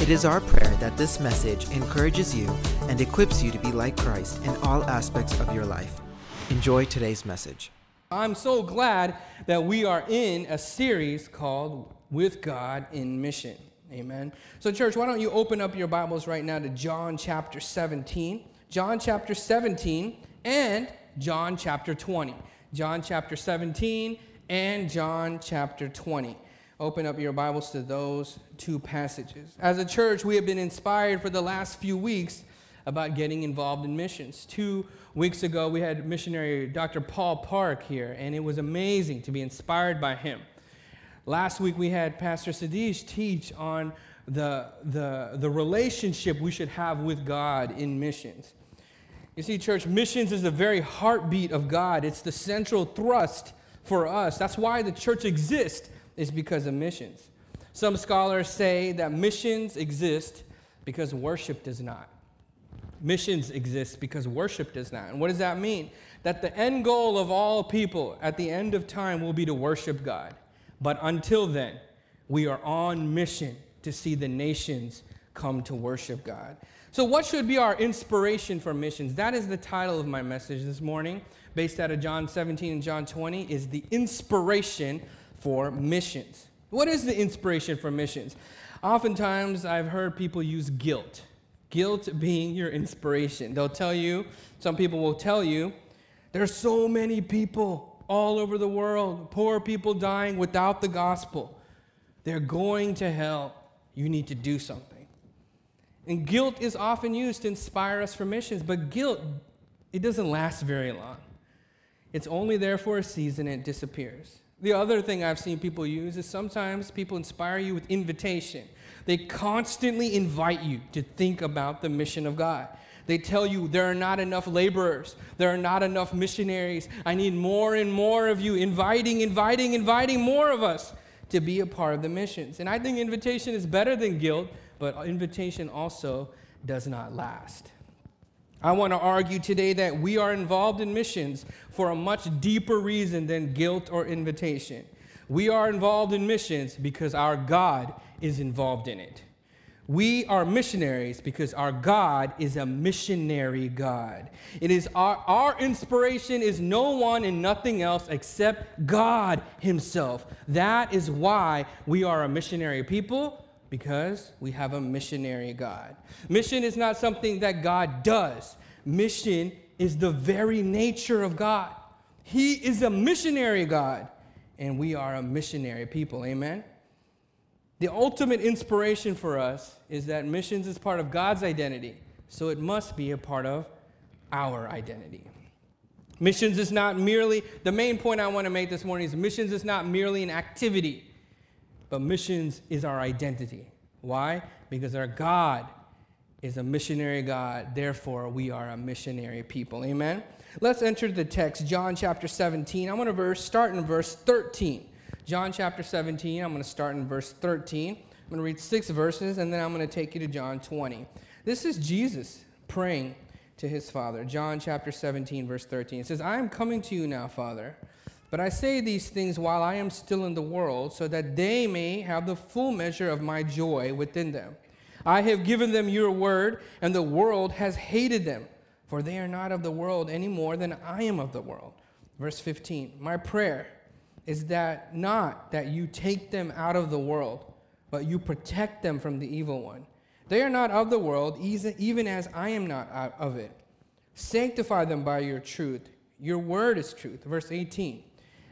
It is our prayer that this message encourages you and equips you to be like Christ in all aspects of your life. Enjoy today's message. I'm so glad that we are in a series called With God in Mission. Amen. So, church, why don't you open up your Bibles right now to John chapter 17? John chapter 17 and John chapter 20. John chapter 17 and John chapter 20 open up your Bibles to those two passages. As a church, we have been inspired for the last few weeks about getting involved in missions. Two weeks ago, we had missionary Dr. Paul Park here, and it was amazing to be inspired by him. Last week, we had Pastor Sadish teach on the, the, the relationship we should have with God in missions. You see, church, missions is the very heartbeat of God. It's the central thrust for us. That's why the church exists is because of missions. Some scholars say that missions exist because worship does not. Missions exist because worship does not. And what does that mean? That the end goal of all people at the end of time will be to worship God. But until then, we are on mission to see the nations come to worship God. So, what should be our inspiration for missions? That is the title of my message this morning, based out of John 17 and John 20, is the inspiration for missions. What is the inspiration for missions? Oftentimes, I've heard people use guilt, guilt being your inspiration. They'll tell you, some people will tell you, there's so many people all over the world, poor people dying without the gospel. They're going to hell. You need to do something. And guilt is often used to inspire us for missions, but guilt, it doesn't last very long. It's only there for a season and it disappears. The other thing I've seen people use is sometimes people inspire you with invitation. They constantly invite you to think about the mission of God. They tell you there are not enough laborers, there are not enough missionaries. I need more and more of you, inviting, inviting, inviting more of us to be a part of the missions. And I think invitation is better than guilt, but invitation also does not last. I want to argue today that we are involved in missions for a much deeper reason than guilt or invitation. We are involved in missions because our God is involved in it. We are missionaries because our God is a missionary God. It is our, our inspiration is no one and nothing else except God Himself. That is why we are a missionary people because we have a missionary God. Mission is not something that God does, mission is the very nature of God. He is a missionary God, and we are a missionary people. Amen? The ultimate inspiration for us is that missions is part of God's identity, so it must be a part of our identity. Missions is not merely, the main point I want to make this morning is missions is not merely an activity but missions is our identity. Why? Because our God is a missionary God. Therefore, we are a missionary people. Amen? Let's enter the text, John chapter 17. I'm going to verse, start in verse 13. John chapter 17, I'm going to start in verse 13. I'm going to read six verses, and then I'm going to take you to John 20. This is Jesus praying to his Father. John chapter 17, verse 13. It says, I am coming to you now, Father. But I say these things while I am still in the world, so that they may have the full measure of my joy within them. I have given them your word, and the world has hated them, for they are not of the world any more than I am of the world. Verse 15 My prayer is that not that you take them out of the world, but you protect them from the evil one. They are not of the world, even as I am not of it. Sanctify them by your truth. Your word is truth. Verse 18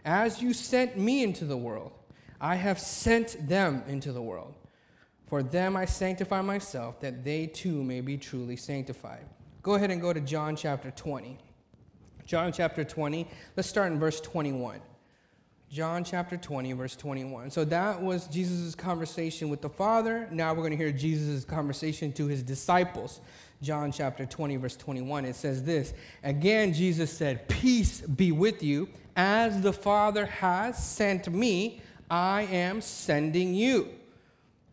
as you sent me into the world, I have sent them into the world. For them I sanctify myself, that they too may be truly sanctified. Go ahead and go to John chapter 20. John chapter 20, let's start in verse 21. John chapter 20, verse 21. So that was Jesus' conversation with the Father. Now we're going to hear Jesus' conversation to his disciples. John chapter 20, verse 21. It says this Again, Jesus said, Peace be with you. As the Father has sent me, I am sending you.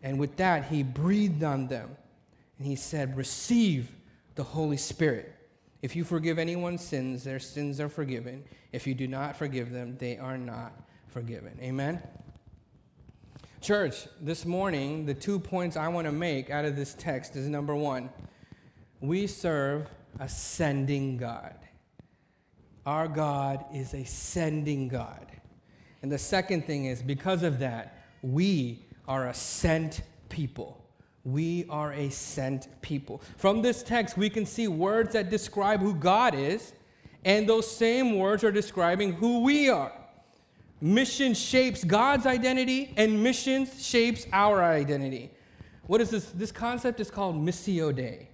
And with that, he breathed on them and he said, Receive the Holy Spirit. If you forgive anyone's sins, their sins are forgiven. If you do not forgive them, they are not forgiven. Amen? Church, this morning, the two points I want to make out of this text is number one, we serve a sending God. Our God is a sending God. And the second thing is, because of that, we are a sent people. We are a sent people. From this text, we can see words that describe who God is, and those same words are describing who we are. Mission shapes God's identity, and mission shapes our identity. What is this? This concept is called Missio Dei.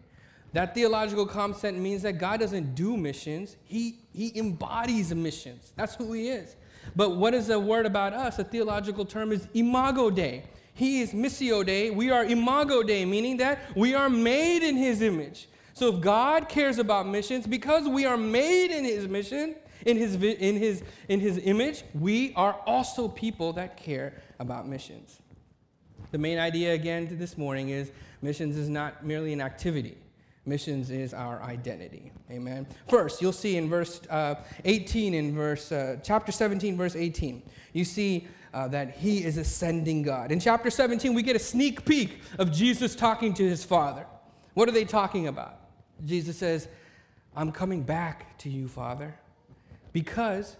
That theological concept means that God doesn't do missions, He, he embodies missions. That's who He is. But what is the word about us? A theological term is imago Dei. He is missio Dei. We are imago Dei, meaning that we are made in His image. So if God cares about missions, because we are made in His mission, in His, in His, in His image, we are also people that care about missions. The main idea again this morning is missions is not merely an activity. Missions is our identity. Amen. First, you'll see in verse uh, 18, in verse uh, chapter 17, verse 18, you see uh, that he is ascending God. In chapter 17, we get a sneak peek of Jesus talking to his Father. What are they talking about? Jesus says, I'm coming back to you, Father, because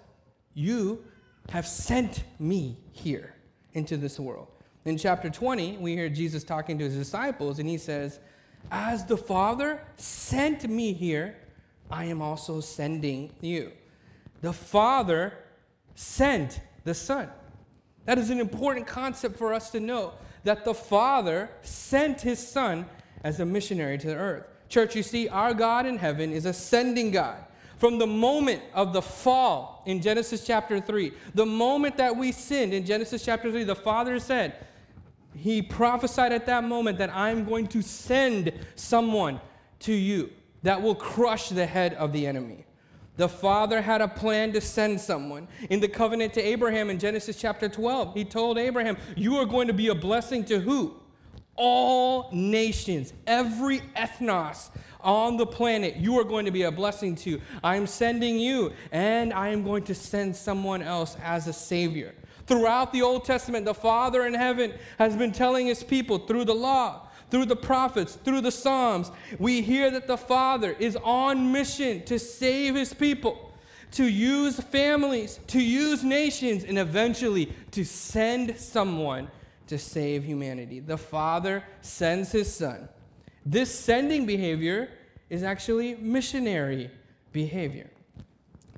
you have sent me here into this world. In chapter 20, we hear Jesus talking to his disciples, and he says, As the Father sent me here, I am also sending you. The Father sent the Son. That is an important concept for us to know that the Father sent his Son as a missionary to the earth. Church, you see, our God in heaven is a sending God. From the moment of the fall in Genesis chapter 3, the moment that we sinned in Genesis chapter 3, the Father said, He prophesied at that moment that I'm going to send someone to you that will crush the head of the enemy. The Father had a plan to send someone. In the covenant to Abraham in Genesis chapter 12, he told Abraham, You are going to be a blessing to who? All nations, every ethnos on the planet, you are going to be a blessing to. I'm sending you, and I am going to send someone else as a Savior. Throughout the Old Testament, the Father in heaven has been telling his people through the law through the prophets, through the Psalms, we hear that the Father is on mission to save his people, to use families, to use nations, and eventually to send someone to save humanity. The Father sends his Son. This sending behavior is actually missionary behavior.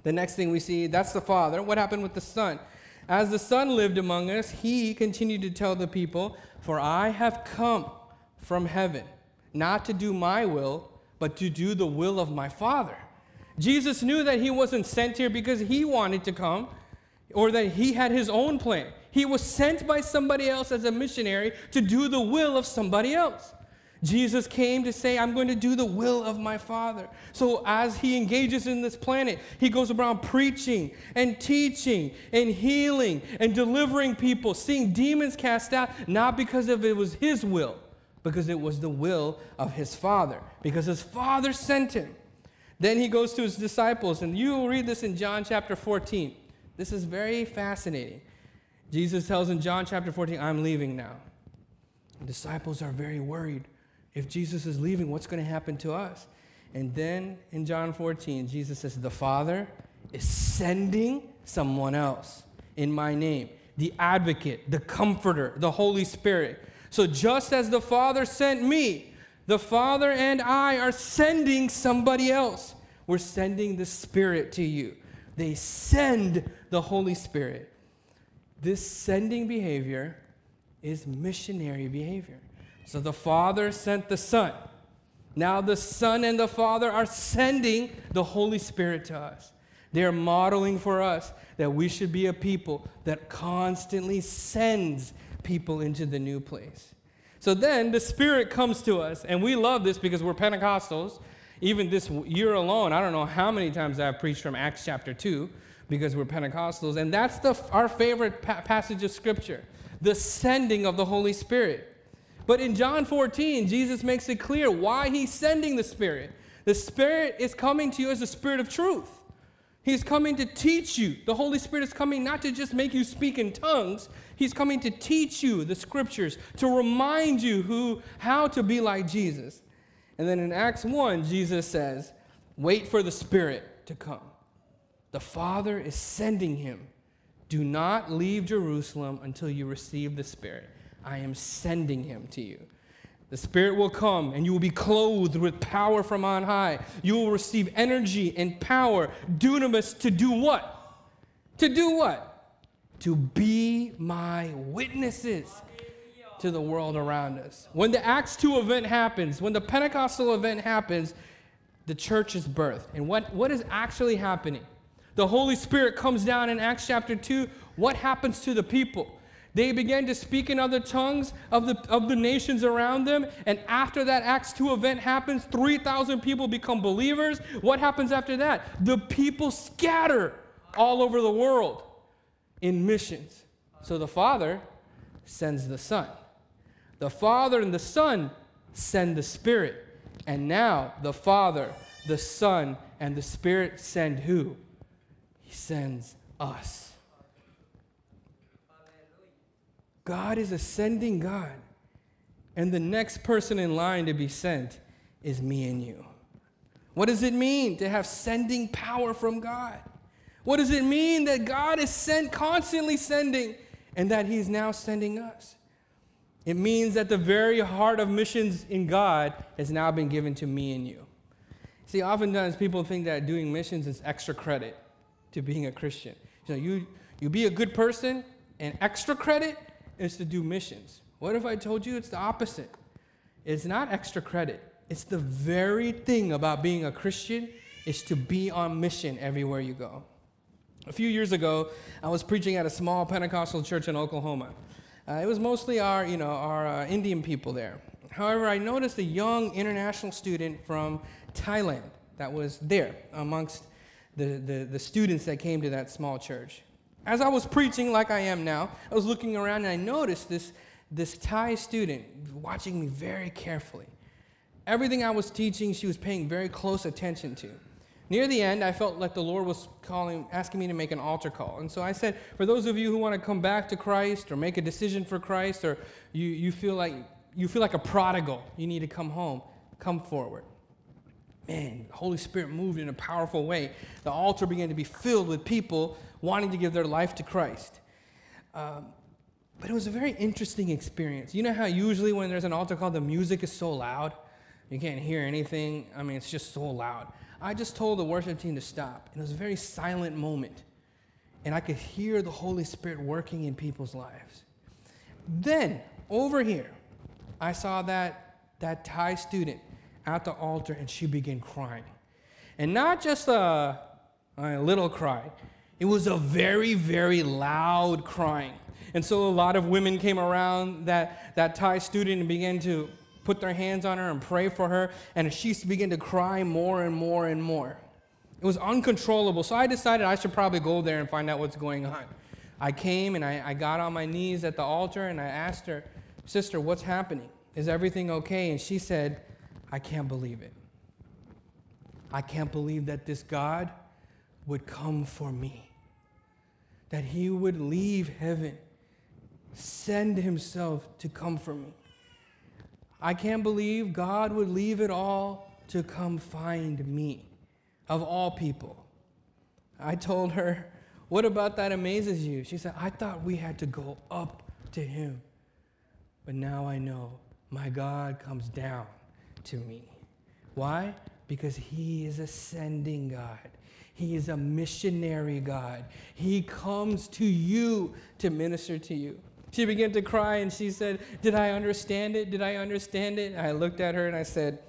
The next thing we see, that's the Father. What happened with the Son? As the Son lived among us, he continued to tell the people, For I have come from heaven, not to do my will, but to do the will of my Father. Jesus knew that he wasn't sent here because he wanted to come or that he had his own plan. He was sent by somebody else as a missionary to do the will of somebody else. Jesus came to say, I'm going to do the will of my Father. So, as he engages in this planet, he goes around preaching and teaching and healing and delivering people, seeing demons cast out, not because of it was his will, because it was the will of his father, because his father sent him. Then he goes to his disciples, and you will read this in John chapter 14. This is very fascinating. Jesus tells in John chapter 14, I'm leaving now. The disciples are very worried. If Jesus is leaving, what's going to happen to us? And then in John 14, Jesus says, The Father is sending someone else in my name the advocate, the comforter, the Holy Spirit so just as the Father sent me, the Father and I are sending somebody else. We're sending the Spirit to you. They send the Holy Spirit. This sending behavior is missionary behavior. So the Father sent the Son. Now the Son and the Father are sending the Holy Spirit to us. They are modeling for us that we should be a people that constantly sends people into the new place. So then the Spirit comes to us, and we love this because we're Pentecostals. Even this year alone, I don't know how many times I've preached from Acts chapter 2 because we're Pentecostals. And that's the, our favorite pa- passage of Scripture the sending of the Holy Spirit. But in John 14, Jesus makes it clear why he's sending the Spirit. The Spirit is coming to you as the spirit of truth. He's coming to teach you. The Holy Spirit is coming not to just make you speak in tongues. He's coming to teach you the scriptures, to remind you who how to be like Jesus. And then in Acts 1, Jesus says, "Wait for the Spirit to come." The Father is sending him. Do not leave Jerusalem until you receive the Spirit. I am sending him to you. The Spirit will come and you will be clothed with power from on high. You will receive energy and power, dunamis, to do what? To do what? To be my witnesses to the world around us. When the Acts 2 event happens, when the Pentecostal event happens, the church is birthed. And what, what is actually happening? The Holy Spirit comes down in Acts chapter 2. What happens to the people? They began to speak in other tongues of the, of the nations around them. And after that Acts 2 event happens, 3,000 people become believers. What happens after that? The people scatter all over the world in missions. So the Father sends the Son. The Father and the Son send the Spirit. And now the Father, the Son, and the Spirit send who? He sends us. God is ascending God. And the next person in line to be sent is me and you. What does it mean to have sending power from God? What does it mean that God is sent, constantly sending, and that He's now sending us? It means that the very heart of missions in God has now been given to me and you. See, oftentimes people think that doing missions is extra credit to being a Christian. You know, you, you be a good person, and extra credit is to do missions. What if I told you it's the opposite? It's not extra credit. It's the very thing about being a Christian is to be on mission everywhere you go. A few years ago, I was preaching at a small Pentecostal church in Oklahoma. Uh, it was mostly our, you know, our uh, Indian people there. However, I noticed a young international student from Thailand that was there amongst the, the, the students that came to that small church. As I was preaching, like I am now, I was looking around and I noticed this, this Thai student watching me very carefully. Everything I was teaching, she was paying very close attention to. Near the end, I felt like the Lord was calling, asking me to make an altar call. And so I said, for those of you who want to come back to Christ or make a decision for Christ, or you, you, feel like, you feel like a prodigal, you need to come home, come forward. Man, the Holy Spirit moved in a powerful way. The altar began to be filled with people wanting to give their life to Christ. Um, but it was a very interesting experience. You know how usually when there's an altar call, the music is so loud, you can't hear anything. I mean, it's just so loud. I just told the worship team to stop, and it was a very silent moment. And I could hear the Holy Spirit working in people's lives. Then, over here, I saw that, that Thai student at the altar, and she began crying. And not just a, a little cry, it was a very, very loud crying. And so a lot of women came around that, that Thai student and began to put their hands on her and pray for her. And she began to cry more and more and more. It was uncontrollable. So I decided I should probably go there and find out what's going on. I came and I, I got on my knees at the altar and I asked her, Sister, what's happening? Is everything okay? And she said, I can't believe it. I can't believe that this God would come for me that he would leave heaven, send himself to come for me. I can't believe God would leave it all to come find me, of all people. I told her, What about that amazes you? She said, I thought we had to go up to him. But now I know my God comes down to me. Why? Because he is ascending God. He is a missionary God. He comes to you to minister to you. She began to cry and she said, Did I understand it? Did I understand it? And I looked at her and I said,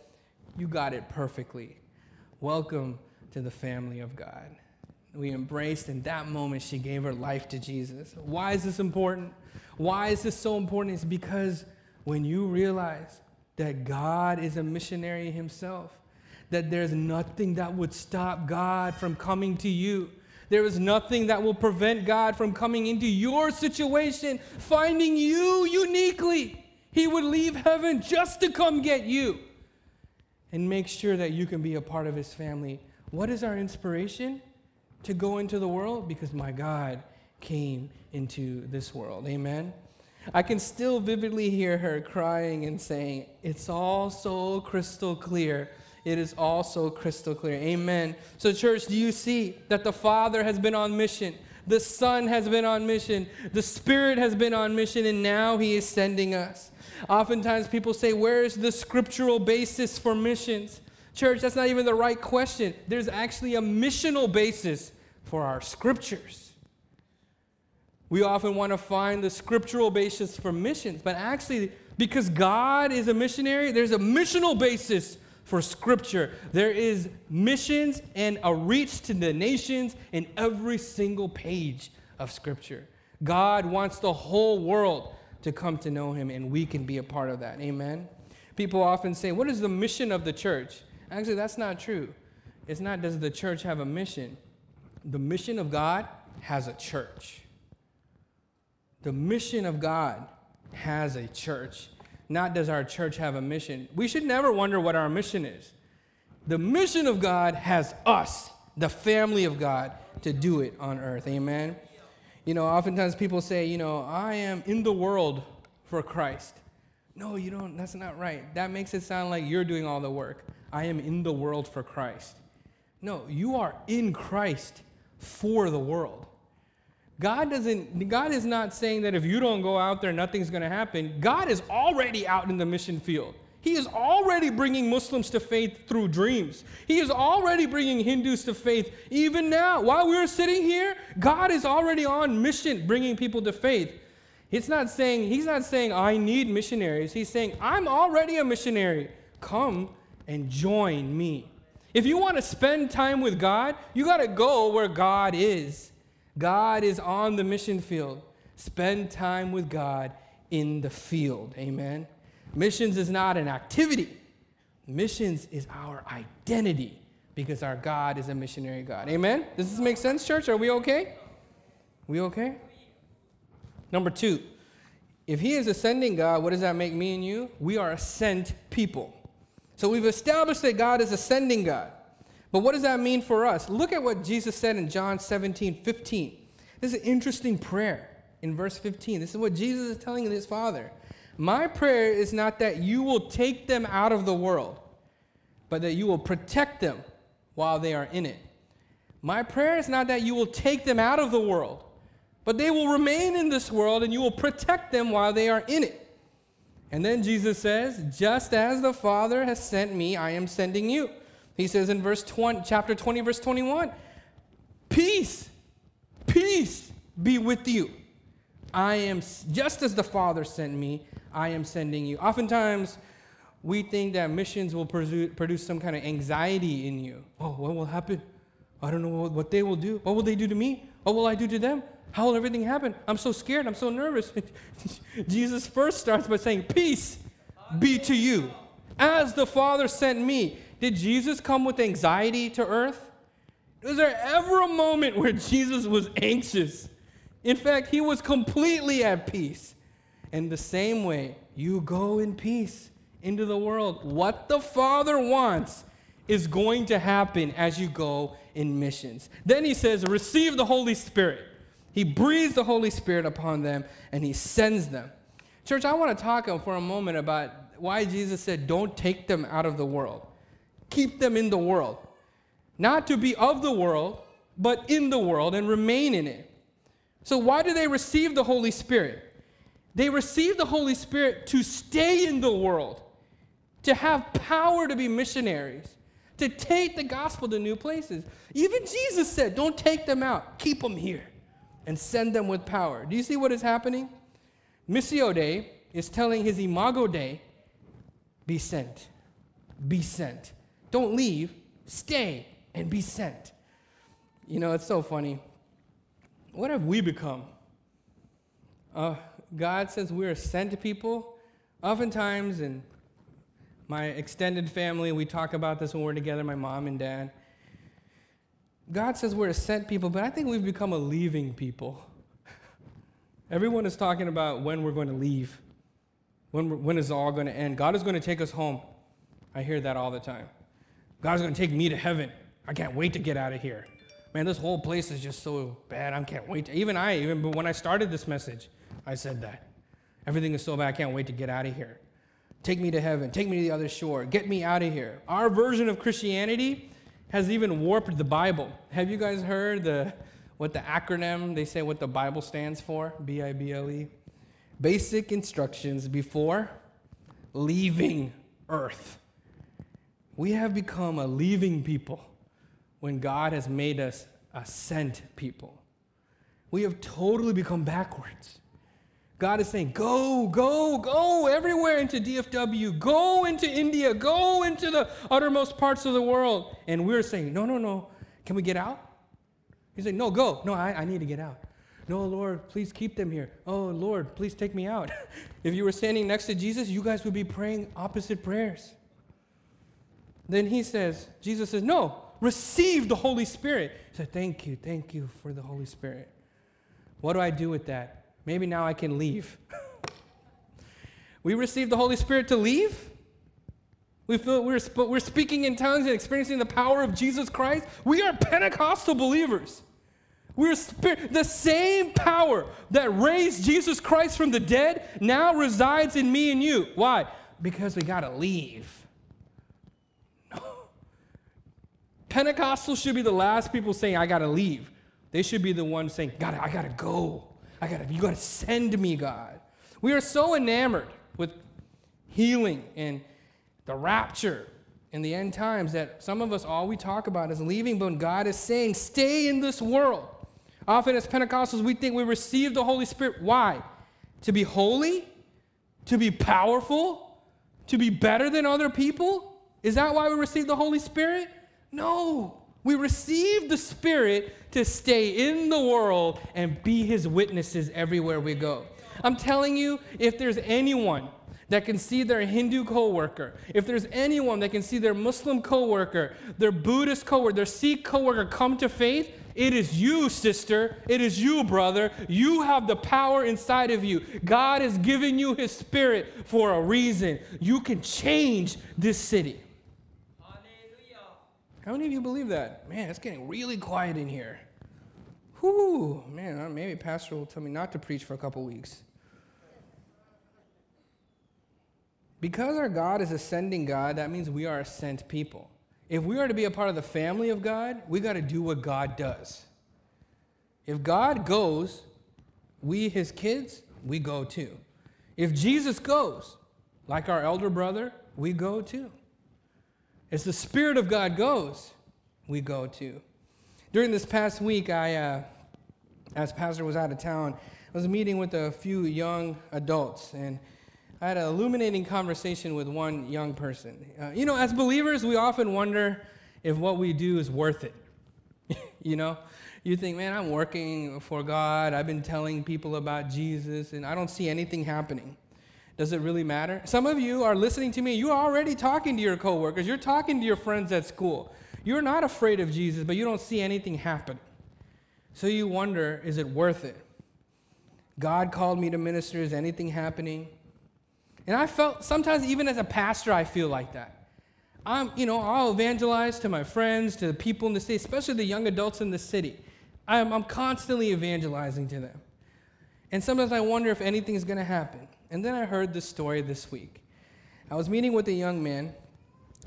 You got it perfectly. Welcome to the family of God. We embraced, in that moment, she gave her life to Jesus. Why is this important? Why is this so important? It's because when you realize that God is a missionary himself, that there's nothing that would stop God from coming to you. There is nothing that will prevent God from coming into your situation, finding you uniquely. He would leave heaven just to come get you and make sure that you can be a part of his family. What is our inspiration? To go into the world because my God came into this world. Amen. I can still vividly hear her crying and saying, It's all so crystal clear. It is also crystal clear. Amen. So, church, do you see that the Father has been on mission? The Son has been on mission. The Spirit has been on mission, and now He is sending us. Oftentimes, people say, Where is the scriptural basis for missions? Church, that's not even the right question. There's actually a missional basis for our scriptures. We often want to find the scriptural basis for missions, but actually, because God is a missionary, there's a missional basis for scripture. There is missions and a reach to the nations in every single page of scripture. God wants the whole world to come to know him, and we can be a part of that. Amen. People often say, What is the mission of the church? Actually, that's not true. It's not does the church have a mission? The mission of God has a church. The mission of God has a church. Not does our church have a mission. We should never wonder what our mission is. The mission of God has us, the family of God, to do it on earth. Amen. You know, oftentimes people say, you know, I am in the world for Christ. No, you don't. That's not right. That makes it sound like you're doing all the work. I am in the world for Christ. No, you are in Christ for the world. God doesn't God is not saying that if you don't go out there nothing's going to happen. God is already out in the mission field. He is already bringing Muslims to faith through dreams. He is already bringing Hindus to faith even now. While we're sitting here, God is already on mission bringing people to faith. It's not saying he's not saying I need missionaries. He's saying I'm already a missionary. Come and join me. If you want to spend time with God, you got to go where God is. God is on the mission field. Spend time with God in the field. Amen. Missions is not an activity, missions is our identity because our God is a missionary God. Amen. Does this make sense, church? Are we okay? We okay? Number two, if He is a sending God, what does that make me and you? We are a sent people. So we've established that God is a sending God. But what does that mean for us? Look at what Jesus said in John 17, 15. This is an interesting prayer in verse 15. This is what Jesus is telling his Father. My prayer is not that you will take them out of the world, but that you will protect them while they are in it. My prayer is not that you will take them out of the world, but they will remain in this world and you will protect them while they are in it. And then Jesus says, Just as the Father has sent me, I am sending you. He says in verse 20, chapter 20, verse 21, Peace, peace be with you. I am, just as the Father sent me, I am sending you. Oftentimes, we think that missions will produce some kind of anxiety in you. Oh, what will happen? I don't know what they will do. What will they do to me? What will I do to them? How will everything happen? I'm so scared. I'm so nervous. Jesus first starts by saying, Peace be to you. As the Father sent me. Did Jesus come with anxiety to earth? Was there ever a moment where Jesus was anxious? In fact, he was completely at peace. And the same way, you go in peace into the world. What the Father wants is going to happen as you go in missions. Then he says, Receive the Holy Spirit. He breathes the Holy Spirit upon them and he sends them. Church, I want to talk for a moment about why Jesus said, Don't take them out of the world keep them in the world. Not to be of the world, but in the world and remain in it. So, why do they receive the Holy Spirit? They receive the Holy Spirit to stay in the world, to have power to be missionaries, to take the gospel to new places. Even Jesus said, Don't take them out, keep them here and send them with power. Do you see what is happening? Missio Dei is telling his Imago Dei, Be sent, be sent. Don't leave, stay and be sent. You know, it's so funny. What have we become? Uh, God says we're sent people. Oftentimes, in my extended family, we talk about this when we're together, my mom and dad. God says we're sent people, but I think we've become a leaving people. Everyone is talking about when we're going to leave, when, when is it all going to end. God is going to take us home. I hear that all the time. God's going to take me to heaven. I can't wait to get out of here. Man, this whole place is just so bad. I can't wait. To, even I, even when I started this message, I said that. Everything is so bad. I can't wait to get out of here. Take me to heaven. Take me to the other shore. Get me out of here. Our version of Christianity has even warped the Bible. Have you guys heard the what the acronym they say what the Bible stands for? B I B L E. Basic instructions before leaving earth. We have become a leaving people when God has made us a sent people. We have totally become backwards. God is saying, go, go, go everywhere into DFW, go into India, go into the uttermost parts of the world. And we're saying, no, no, no. Can we get out? He's saying, no, go. No, I, I need to get out. No, Lord, please keep them here. Oh, Lord, please take me out. if you were standing next to Jesus, you guys would be praying opposite prayers. Then he says, Jesus says, no, receive the Holy Spirit. He said, thank you, thank you for the Holy Spirit. What do I do with that? Maybe now I can leave. we received the Holy Spirit to leave. We feel we're, we're speaking in tongues and experiencing the power of Jesus Christ. We are Pentecostal believers. We're spirit, the same power that raised Jesus Christ from the dead now resides in me and you. Why? Because we got to leave. Pentecostals should be the last people saying, I got to leave. They should be the ones saying, God, I got to go. I gotta, you gotta send me, God. We are so enamored with healing and the rapture in the end times that some of us, all we talk about is leaving, but God is saying, stay in this world. Often as Pentecostals, we think we receive the Holy Spirit. Why? To be holy? To be powerful? To be better than other people? Is that why we receive the Holy Spirit? No. We receive the Spirit to stay in the world and be His witnesses everywhere we go. I'm telling you, if there's anyone that can see their Hindu coworker, if there's anyone that can see their Muslim coworker, their Buddhist coworker, their Sikh coworker come to faith, it is you, sister. It is you, brother. You have the power inside of you. God has given you His Spirit for a reason. You can change this city. How many of you believe that? Man, it's getting really quiet in here. Whoo, man, uh, maybe Pastor will tell me not to preach for a couple weeks. Because our God is a sending God, that means we are a sent people. If we are to be a part of the family of God, we got to do what God does. If God goes, we, his kids, we go too. If Jesus goes, like our elder brother, we go too. As the Spirit of God goes, we go too. During this past week, I, uh, as pastor was out of town, I was meeting with a few young adults, and I had an illuminating conversation with one young person. Uh, you know, as believers, we often wonder if what we do is worth it. you know, you think, man, I'm working for God, I've been telling people about Jesus, and I don't see anything happening. Does it really matter? Some of you are listening to me. You're already talking to your coworkers. You're talking to your friends at school. You're not afraid of Jesus, but you don't see anything happen. So you wonder, is it worth it? God called me to minister. Is anything happening? And I felt sometimes, even as a pastor, I feel like that. I'm, you know, I'll evangelize to my friends, to the people in the city, especially the young adults in the city. I'm, I'm constantly evangelizing to them. And sometimes I wonder if anything's going to happen. And then I heard this story this week. I was meeting with a young man,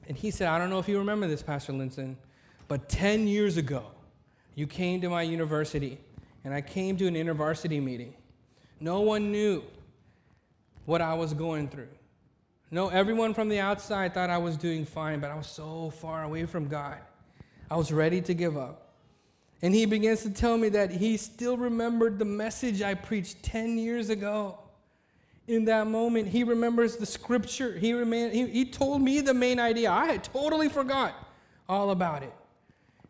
and he said, I don't know if you remember this, Pastor Linson, but 10 years ago, you came to my university, and I came to an InterVarsity meeting. No one knew what I was going through. No, everyone from the outside thought I was doing fine, but I was so far away from God. I was ready to give up. And he begins to tell me that he still remembered the message I preached 10 years ago in that moment, he remembers the scripture. He, remain, he, he told me the main idea. I had totally forgot all about it.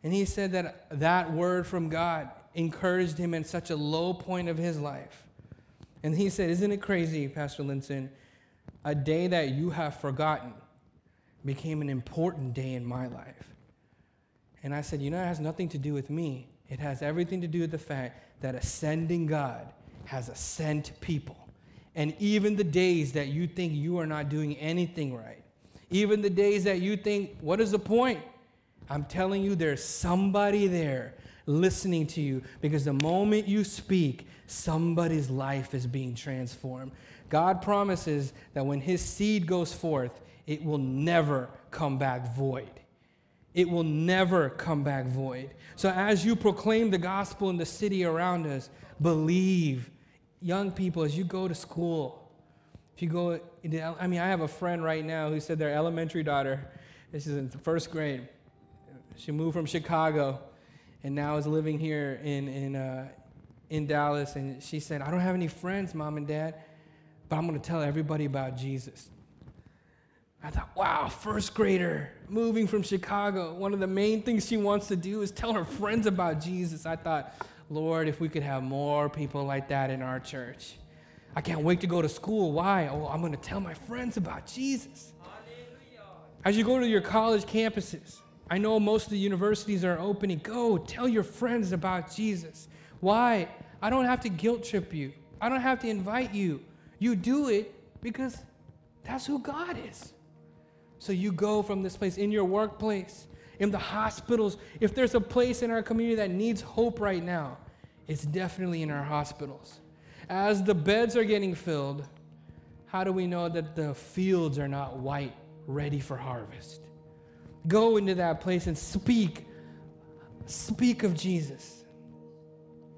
And he said that that word from God encouraged him in such a low point of his life. And he said, Isn't it crazy, Pastor Linson? a day that you have forgotten became an important day in my life. And I said, You know, it has nothing to do with me. It has everything to do with the fact that ascending God has ascended people. And even the days that you think you are not doing anything right, even the days that you think, What is the point? I'm telling you, there's somebody there listening to you because the moment you speak, somebody's life is being transformed. God promises that when his seed goes forth, it will never come back void. It will never come back void. So, as you proclaim the gospel in the city around us, believe, young people, as you go to school, if you go, into, I mean, I have a friend right now who said their elementary daughter, this is in first grade, she moved from Chicago and now is living here in, in, uh, in Dallas. And she said, I don't have any friends, mom and dad, but I'm going to tell everybody about Jesus. I thought, wow, first grader moving from Chicago. One of the main things she wants to do is tell her friends about Jesus. I thought, Lord, if we could have more people like that in our church. I can't wait to go to school. Why? Oh, I'm going to tell my friends about Jesus. As you go to your college campuses, I know most of the universities are opening. Go tell your friends about Jesus. Why? I don't have to guilt trip you, I don't have to invite you. You do it because that's who God is. So you go from this place in your workplace, in the hospitals. If there's a place in our community that needs hope right now, it's definitely in our hospitals. As the beds are getting filled, how do we know that the fields are not white, ready for harvest? Go into that place and speak. Speak of Jesus.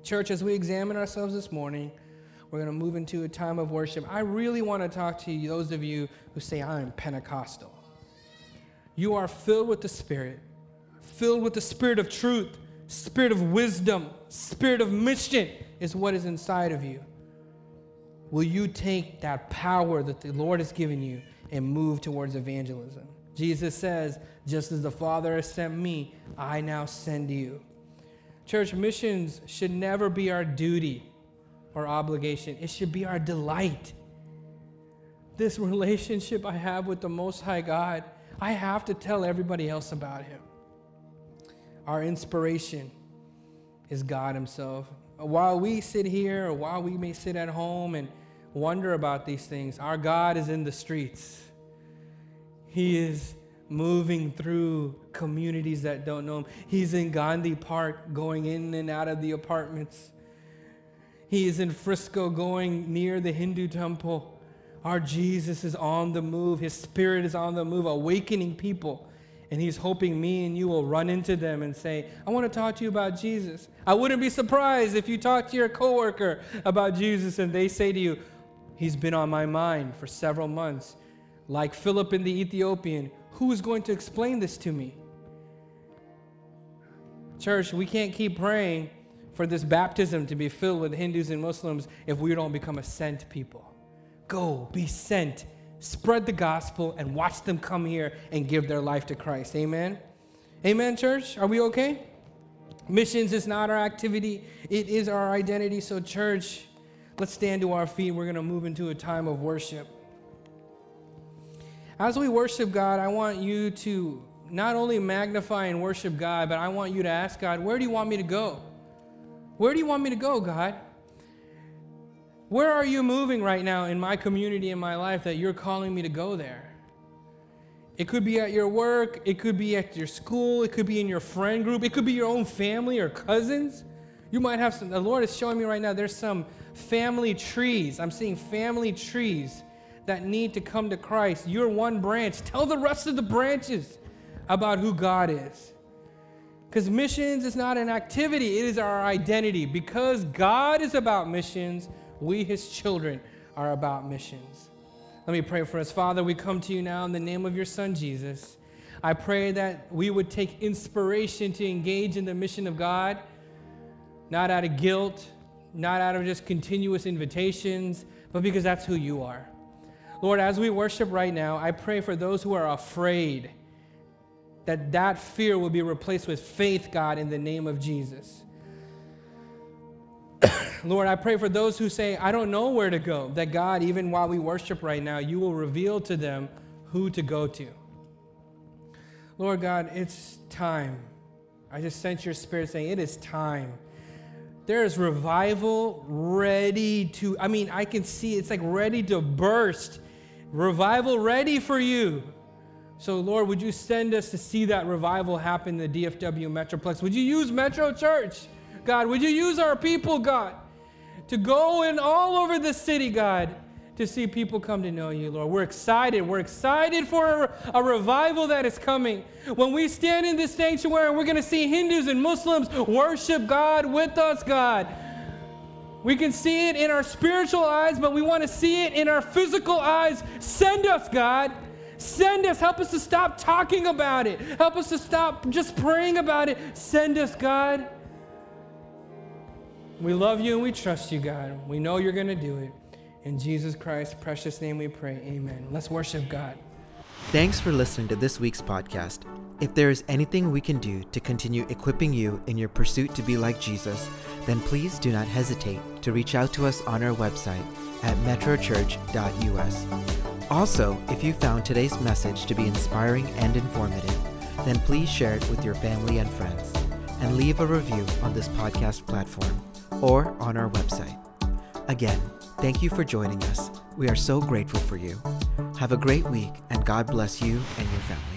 Church, as we examine ourselves this morning, we're going to move into a time of worship. I really want to talk to you, those of you who say, I'm Pentecostal. You are filled with the Spirit, filled with the Spirit of truth, Spirit of wisdom, Spirit of mission is what is inside of you. Will you take that power that the Lord has given you and move towards evangelism? Jesus says, just as the Father has sent me, I now send you. Church, missions should never be our duty or obligation, it should be our delight. This relationship I have with the Most High God, I have to tell everybody else about Him. Our inspiration is God Himself. While we sit here, or while we may sit at home and wonder about these things, our God is in the streets. He is moving through communities that don't know him. He's in Gandhi Park going in and out of the apartments. He is in Frisco going near the Hindu temple. Our Jesus is on the move. His spirit is on the move, awakening people. And he's hoping me and you will run into them and say, I want to talk to you about Jesus. I wouldn't be surprised if you talk to your coworker about Jesus and they say to you, He's been on my mind for several months like Philip and the Ethiopian, who is going to explain this to me? Church, we can't keep praying for this baptism to be filled with Hindus and Muslims if we don't become a sent people. Go, be sent, spread the gospel, and watch them come here and give their life to Christ. Amen? Amen, church? Are we okay? Missions is not our activity, it is our identity. So, church, let's stand to our feet. We're going to move into a time of worship. As we worship God, I want you to not only magnify and worship God, but I want you to ask God, where do you want me to go? Where do you want me to go, God? Where are you moving right now in my community, in my life, that you're calling me to go there? It could be at your work, it could be at your school, it could be in your friend group, it could be your own family or cousins. You might have some, the Lord is showing me right now, there's some family trees. I'm seeing family trees that need to come to Christ. You're one branch. Tell the rest of the branches about who God is. Because missions is not an activity, it is our identity. Because God is about missions, we, his children, are about missions. Let me pray for us. Father, we come to you now in the name of your Son, Jesus. I pray that we would take inspiration to engage in the mission of God, not out of guilt, not out of just continuous invitations, but because that's who you are. Lord, as we worship right now, I pray for those who are afraid that that fear will be replaced with faith, God, in the name of Jesus. Lord, I pray for those who say, I don't know where to go, that God, even while we worship right now, you will reveal to them who to go to. Lord God, it's time. I just sense your spirit saying, It is time. There is revival ready to, I mean, I can see it's like ready to burst. Revival ready for you. So, Lord, would you send us to see that revival happen in the DFW Metroplex? Would you use Metro Church, God? Would you use our people, God, to go in all over the city, God, to see people come to know you, Lord. We're excited. We're excited for a, a revival that is coming. When we stand in this sanctuary, we're going to see Hindus and Muslims worship God with us, God. We can see it in our spiritual eyes, but we want to see it in our physical eyes. Send us, God. Send us. Help us to stop talking about it. Help us to stop just praying about it. Send us, God. We love you and we trust you, God. We know you're going to do it. In Jesus Christ's precious name we pray. Amen. Let's worship God. Thanks for listening to this week's podcast. If there is anything we can do to continue equipping you in your pursuit to be like Jesus, then please do not hesitate to reach out to us on our website at metrochurch.us. Also, if you found today's message to be inspiring and informative, then please share it with your family and friends and leave a review on this podcast platform or on our website. Again, thank you for joining us. We are so grateful for you. Have a great week and God bless you and your family.